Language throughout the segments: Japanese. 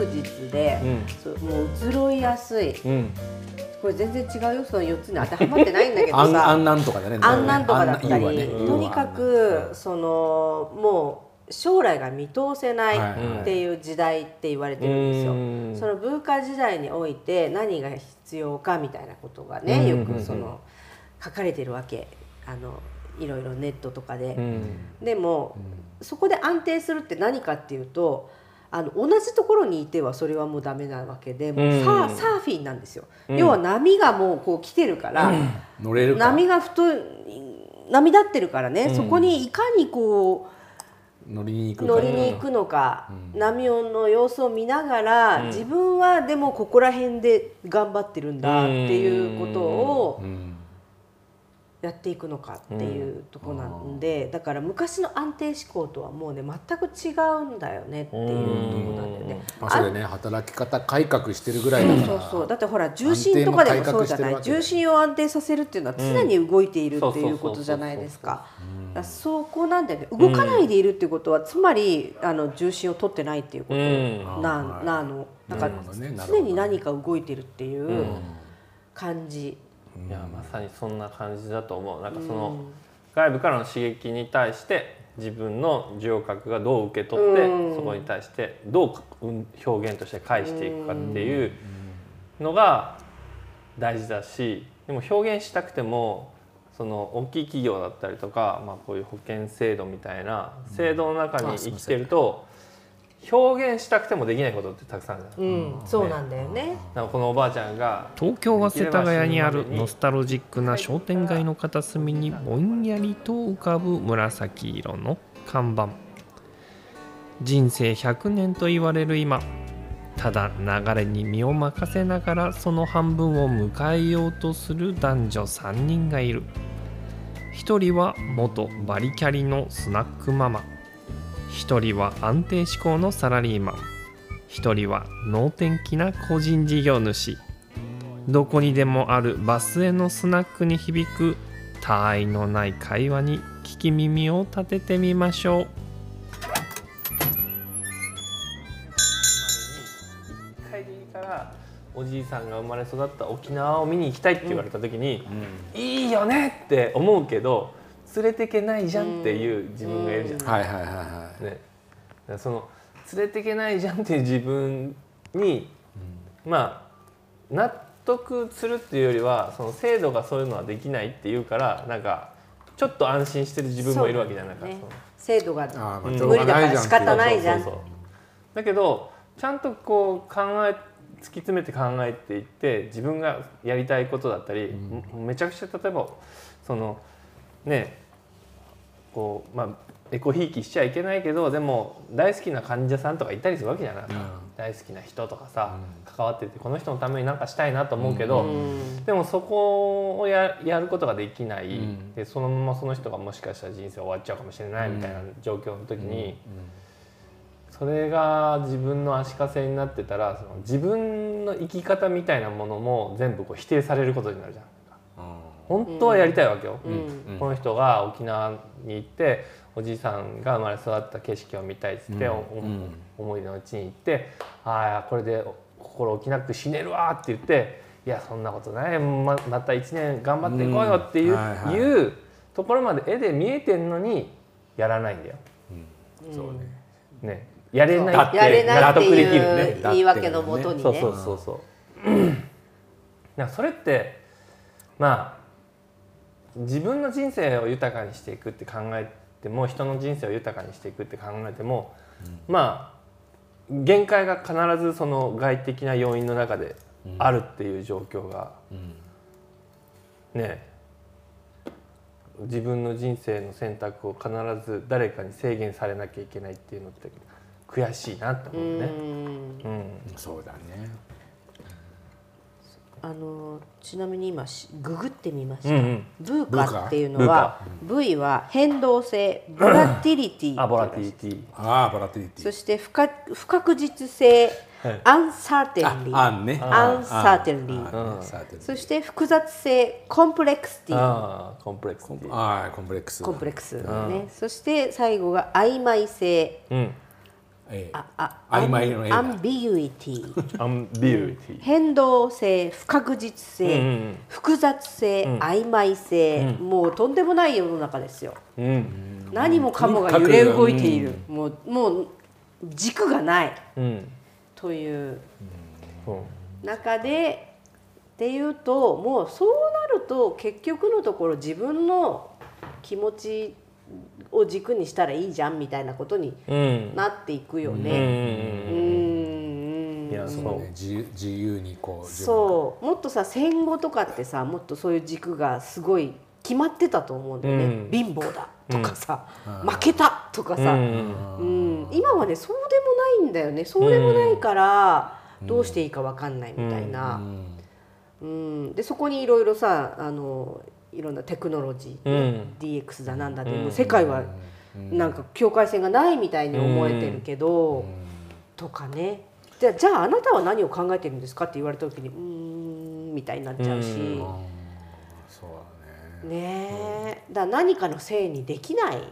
確実で、そうもう移ろいやすい、これ全然違うよその4つに当てはまってないんだけどさ。あんなんとかだねあんなんとかだったり、ね、とにかくそのもう将来が見通せないっていう時代って言われてるんですよ。その文化時代において何が必要かみたいなことがねよくその書かれてるわけ。あのいろいろネットとかで。でもそこで安定するって何かっていうとあの同じところにいてはそれはもうダメなわけでもうサ,、サーフィンなんですよ、うん、要は波がもうこう来てるから、うん、乗れる波が太い波立ってるからね、うん、そこにいかにこう乗りに行く乗りに行くのか、波の様子を見ながら、自分はでもここら辺で頑張ってるんだっていうことを、やっていくのかっていうとこなんで、うん、だから昔の安定志向とはもうね全く違うんだよねっていうとこなんだよね。まあ、それね。働き方改革してるぐらいだから。そうそう。だってほら重心とかでもそうじゃない。重心を安定させるっていうのは常に動いているっていうことじゃないですか。そこなんだよね。動かないでいるっていうことは、つまりあの重心を取ってないっていうこと。な,、なの。だから常に何か動いてるっていう感じ。いやまさにそんな感じだと思う。なんかその、外部からの刺激に対して自分の情覚がどう受け取って、そこに対してどう表現として返していくかっていうのが大事だしでも表現したくてもその大きい企業だったりとか、まあ、こういう保険制度みたいな制度の中に生きてると。表現したくてもできないことってたくさんあるうん、そうなんだよね。このおばあちゃんが東京は世田谷にあるノスタルジックな商店街の片隅にぼんやりと浮かぶ紫色の看板。人生100年と言われる今ただ流れに身を任せながらその半分を迎えようとする男女3人がいる。1人は元バリキャリのスナックママ1人は安定志向のサラリーマン。1人は能天気な個人事業主。どこにでもあるバスへのスナックに響く他愛のない会話に聞き耳を立ててみましょう。おじいさんが生まれ育った沖縄を見に行きたいって言われた時に、うん、いいよねって思うけど連れてけないじゃんっていう自分がいるじゃない、はいはいはいはい。ね、その連れてけないじゃんっていう自分に、まあ納得するっていうよりはその制度がそういうのはできないっていうからなんかちょっと安心してる自分もいるわけじゃないか、ね、制度が無理だから仕方ないじゃん。だけどちゃんとこう考え突き詰めて考えていって自分がやりたいことだったり、うん、めちゃくちゃ例えばそのねこうまあエコひいきしちゃいけないけどでも大好きな患者さんとかいたりするわけじゃない、うん、大好きな人とかさ、うん、関わっててこの人のために何かしたいなと思うけど、うん、でもそこをややることができない、でそのままその人がもしかしたら人生終わっちゃうかもしれないみたいな状況の時に、それが自分の足かせになってたらその自分の生き方みたいなものも全部こう否定されることになるじゃん。本当はやりたいわけよ、うん、この人が沖縄に行っておじいさんが生まれ育った景色を見たいっつって、うん、思いのうちに行って「ああこれで心置きなく死ねるわ」って言って「いやそんなことない。ままた1年頑張っていこうよ」っていう,、いうところまで絵で見えてんのにやらないんだよ。そうね。ね。やれないってやれないっていう言い訳のもとにね。そうそうそうそう。それってまあ自分の人生を豊かにしていくって考えても人の人生を豊かにしていくって考えても、うん、まあ限界が必ずその外的な要因の中であるっていう状況が、うん、ね自分の人生の選択を必ず誰かに制限されなきゃいけないっていうのって悔しいなって思うね。うん、そうだねあのちなみに今ググってみました、うんうん、 VUCA っていうのは V は変動性 volatility あ volatility あ volatilityそして不可不確実性 uncertainty。un ね uncertainty そして複雑性 complexity complex あ complex complex ねそして最後が曖昧性、うんええ。ああ曖昧の絵が。アンビュイティアンビューティー変動性不確実性、うんうん複雑性、曖昧性、もうとんでもない世の中ですよ。うん。何もかもが揺れ動いている、もうもう軸がない。うん。という。中でっていうともうそうなると結局のところ自分の気持ちを軸にしたらいいじゃんみたいなことにうん。なっていくようん。ね。うん。いやそうね。自由自由にこうそう。もっとさ戦後とかってさもっとそういう軸がすごい決まってたと思うんだよね、うん。貧乏だとかさ、負けたとかさ、うん。うん。今はねそうでもないんだよね。そうでもないからどうしていいか分かんないみたいな、うん。でそこにいろいろさあのいろんなテクノロジー、うん。DX だなんだで、もう世界はなんか境界線がないみたいに思えてるけど、とかね。じゃあじゃああなたは何を考えてるんですか？って言われた時にうーんみたいになっちゃうし、うん。そうだね。ねえ。だ何かのせいにできない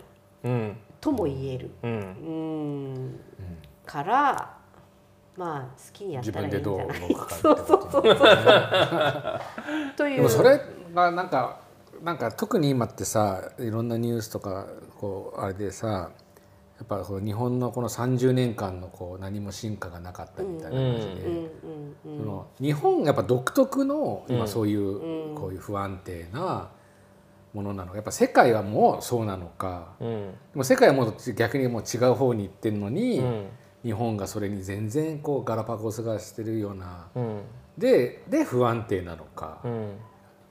うん。とも言える。うん。うん。からまあ好きにやったらいいんじゃ自分でどうない動くかってことね。という。でもそれがなんかなんか特に今ってさいろんなニュースとかこうあれでさやっぱこう日本のこの30年間のこう何も進化がなかったみたいな感じで、うんうんその日本やっぱ独特の今うんそういうこういう不安定なものなのかやっぱ世界はもうそうなのかうん。でも世界はもう逆にもう違う方に行ってるのに、うん。日本がそれに全然こうガラパゴスがしてるようなうん。でで不安定なのか、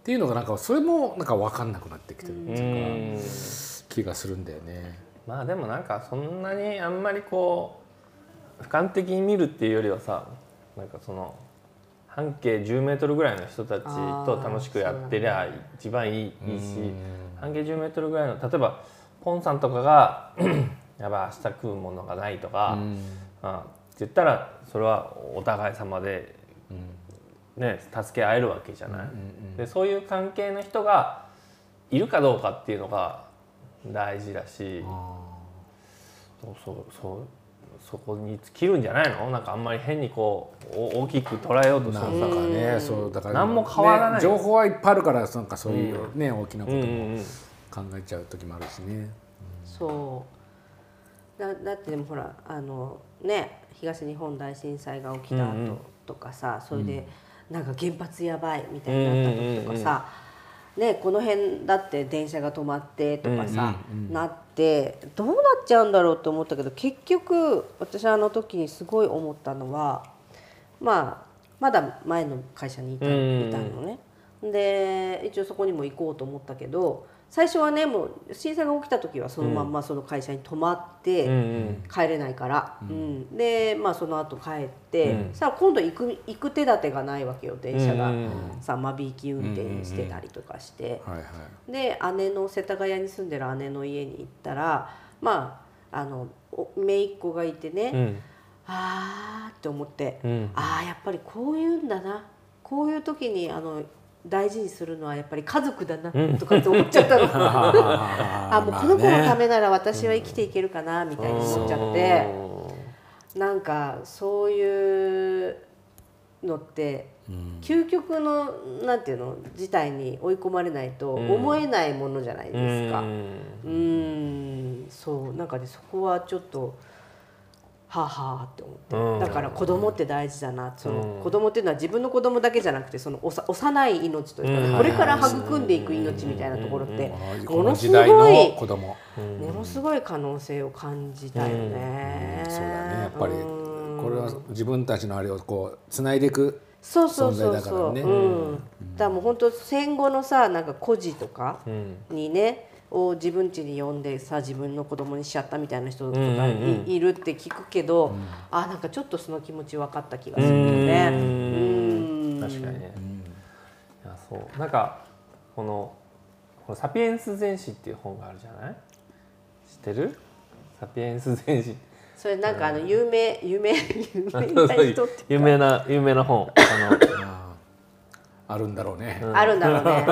っうんていうのがなんかそれもなんか分かんなくなってきてるってういうか、ん。気がするんだよね。まあでもなんかそんなにあんまりこう俯瞰的に見るっていうよりはさなんかその半径10メートルぐらいの人たちと楽しくやってりゃ一番いいいいし半径10メートルぐらいの例えばポンさんとかが やばい明日食うものがないとか、うん。あって言ったらそれはお互い様で、ね、助け合えるわけじゃない。でそういう関係の人がいるかどうかっていうのが大事だし。そうそうそうそこに尽きるんじゃないの？なんかあんまり変にこうお大きく捉えようとする。なんかね、そうだから何も変わらない。ね情報はいっぱいあるからなんかそういうね、大きなこうんともうんうん考えちゃう時もあるしね。そう。だだってでもほらあのね東日本大震災が起きた後うんうん。とかさ、それでなんか原発やばいみたいになった時とかさ、ね、この辺だって電車が止まってとかさ、なってどうなっちゃうんだろうと思ったけど結局私あの時にすごい思ったのはまあまだ前の会社にいた,、いたのね。で一応そこにも行こうと思ったけど最初はねもう震災が起きた時はそのまんまその会社に泊まって、うんうん。帰れないから、うん。でまあその後帰って、うん。さあ今度行く行く手立てがないわけよ電車が、うんうんさ間引き運転してたりとかして、はいはい。で姉の世田谷に住んでる姉の家に行ったらまああのお姪っ子がいてね、うん。あーって思って、うん。ああやっぱりこういうんだな。こういう時にあの大事にするのはやっぱり家族だなとかって思っちゃったの。あもうこの子のためなら私は生きていけるかなみたいに思っちゃって、なんかそういうのって究極のなんていうの事態に追い込まれないと思えないものじゃないですか。うーん。そう。なんかねそこはちょっとはあはあって思って、うん。だから子供って大事だなその、うん。子供っていうのは自分の子供だけじゃなくてそのおさ幼い命というかね、うん。これから育んでいく命みたいなところって、こものすの時代ごいの子供。ものすごい可能性を感じたよね。そうだねやっぱり。うん。これは自分たちのあれをこうつないでいく。そうそうそう存在だそう、からね。うん、だからもう本当戦後のさなんか孤児とかうん。にねを自分家に呼んでさ自分の子供にしちゃったみたいな人とかい,、うんうんうんいるって聞くけど、あなんかちょっとその気持ち分かった気がするよね。うん。うん。確かにね、いやそう。なんかこの「このサピエンス全史」っていう本があるじゃない？知ってる？サピエンス全史。それなんかあの有名有名有名な人って有名な有名な本。ああるんだろうね。あるんだろうね。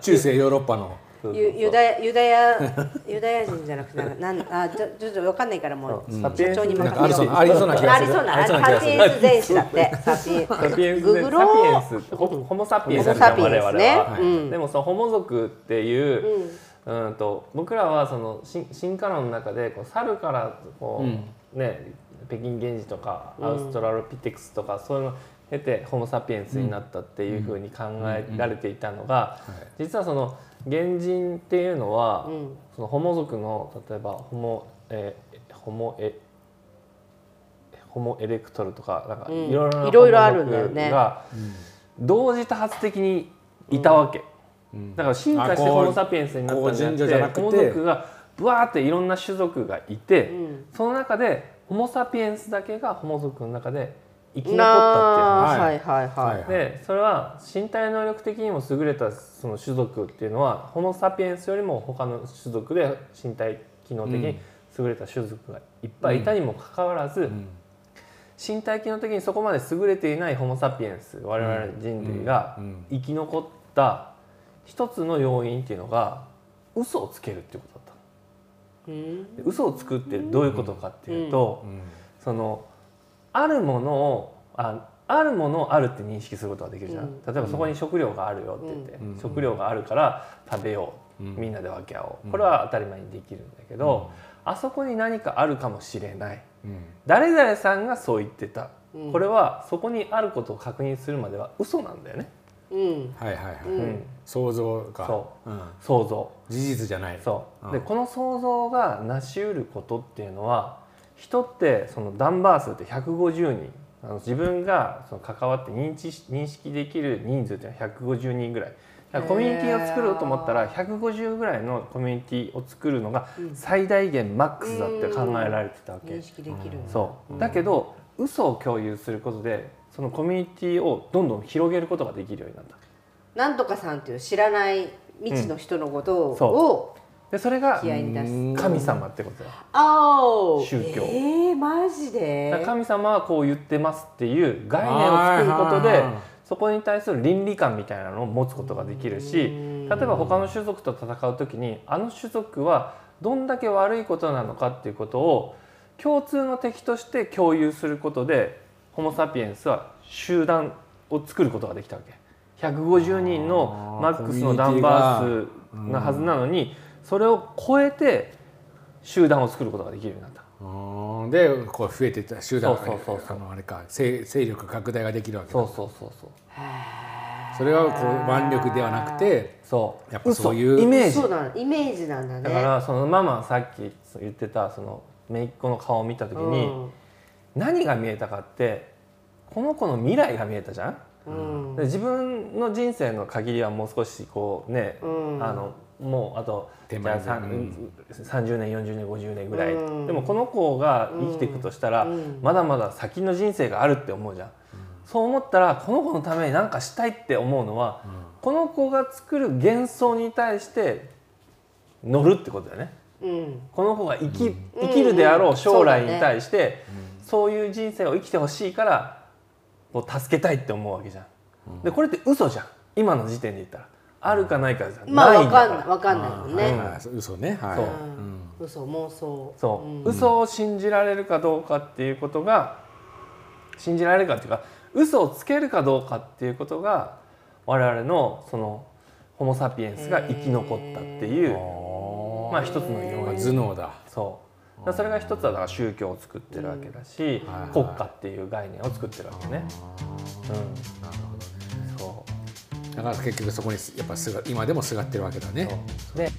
中世ヨーロッパのユユダヤユダヤユダヤ人じゃなくてなんなんあちょちょっとわかんないからもう社長に任せようそうなありそうな気がする。ありそうなサピエンス全史だって。サピエンス。でググロサピエンース。ホホモサピエンスホモサピエンス我々は、ねはい。うんでもそのホモ族っていう、うん、と僕らはその進進化論の中でこう猿からこう、ね北京原人とかアウストラロピテクスとか、そういうのを経てホモ・サピエンスになったっていうふうに考えられていたのが、実はその原人っていうのは、ん。そのホモ族の例えばホモ、えーホモエホモエレクトルとかなんかうん。いろいろないろいろあるんだよホモね族が同時多発的にいたわけ、だから進化してホモ・サピエンスになったんじゃなくてて。ホモ族がブワーっていろんな種族がいて、ん。その中でホモ・サピエンスだけがホモ族の中で生き残ったっていうな話あはい。はいはい、はい。でそれは身体能力的にも優れたその種族っていうのはホモ・サピエンスよりも他の種族で身体機能的に優れた種族がいっぱいいたにもかかわらず、身体機能的にそこまで優れていないホモ・サピエンス我々人類が生き残った一つの要因っていうのが嘘をつけるっていうことだったの。うん。で嘘をつくってどういうことかっていうと、そのあるものをああるものをあるって認識することができるじゃん、うん。例えばそこに食料があるよって言って、食料があるから食べよう、みんなで分け合おう。これは当たり前にできるんだけど、あそこに何かあるかもしれない。誰々さんがそう言ってた、うん。これはそこにあることを確認するまでは嘘なんだよね、うん。はいはいはい、うん。想像が。そうん、想像。事実じゃない。そう、うん。でこの想像が成し得ることっていうのは人ってそのダンバー数って150人。あの自分がその関わって認知し認識できる人数っていうのは150人ぐらい。だからコミュニティを作ろうと思ったら150ぐらいのコミュニティを作るのが最大限マックスだって考えられてたわけ、認識できるそう。だけど嘘を共有することでそのコミュニティをどんどん広げることができるようになった。なんとかさんっていう知らない未知の人のことをでそれが神様ってことだ。宗教。えー、マジで？神様はこう言ってますっていう概念を作ることでそこに対する倫理観みたいなのを持つことができるし例えば他の種族と戦う時にあの種族はどんだけ悪いことなのかっていうことを共通の敵として共有することでホモ・サピエンスは集団を作ることができたわけ。150人のマックスのダンバー数なはずなのにそれを超えて集団を作ることができるようになった。うんでこう増えていった集団がそうそうそうそう。あのあれか。勢勢力拡大ができるわけだ。そうそうそうそう。それはこう腕力ではなくてそう。やっぱそういう嘘。イメージ。そうだイメージなんだね。だからそのママさっき言ってたその姪っ子の顔を見た時に、うん。何が見えたかってこの子の未来が見えたじゃん、うん。で自分の人生の限りはもう少しこうね、うん。あのもうあと手前じゃあさんうん。30年40年50年ぐらい、うん。でもこの子が生きていくとしたら、うん。まだまだ先の人生があるって思うじゃん、そう思ったらこの子のために何かしたいって思うのは、この子が作る幻想に対して乗るってことだよね。うん。この子が生き,、生きるであろう将来に対して、そういう人生を生きてほしいからこう助けたいって思うわけじゃん。でこれって嘘じゃん。今の時点で言ったらあるかないかじゃまあわないんだ。か。からんないわかんないもんね、う嘘ね。はい。そう。うん。嘘妄想。そう、ん。嘘を信じられるかどうかっていうことが信じられるかっていうか嘘をつけるかどうかっていうことが我々のそのホモ・サピエンスが生き残ったっていうまあ一つの要まあ因頭脳だ。そう。だそれが一つはだから宗教を作ってるわけだし、はい国家っていう概念を作ってるわけね。うん、なるほどだから結局そこにやっぱすが今でもすがってるわけだね。で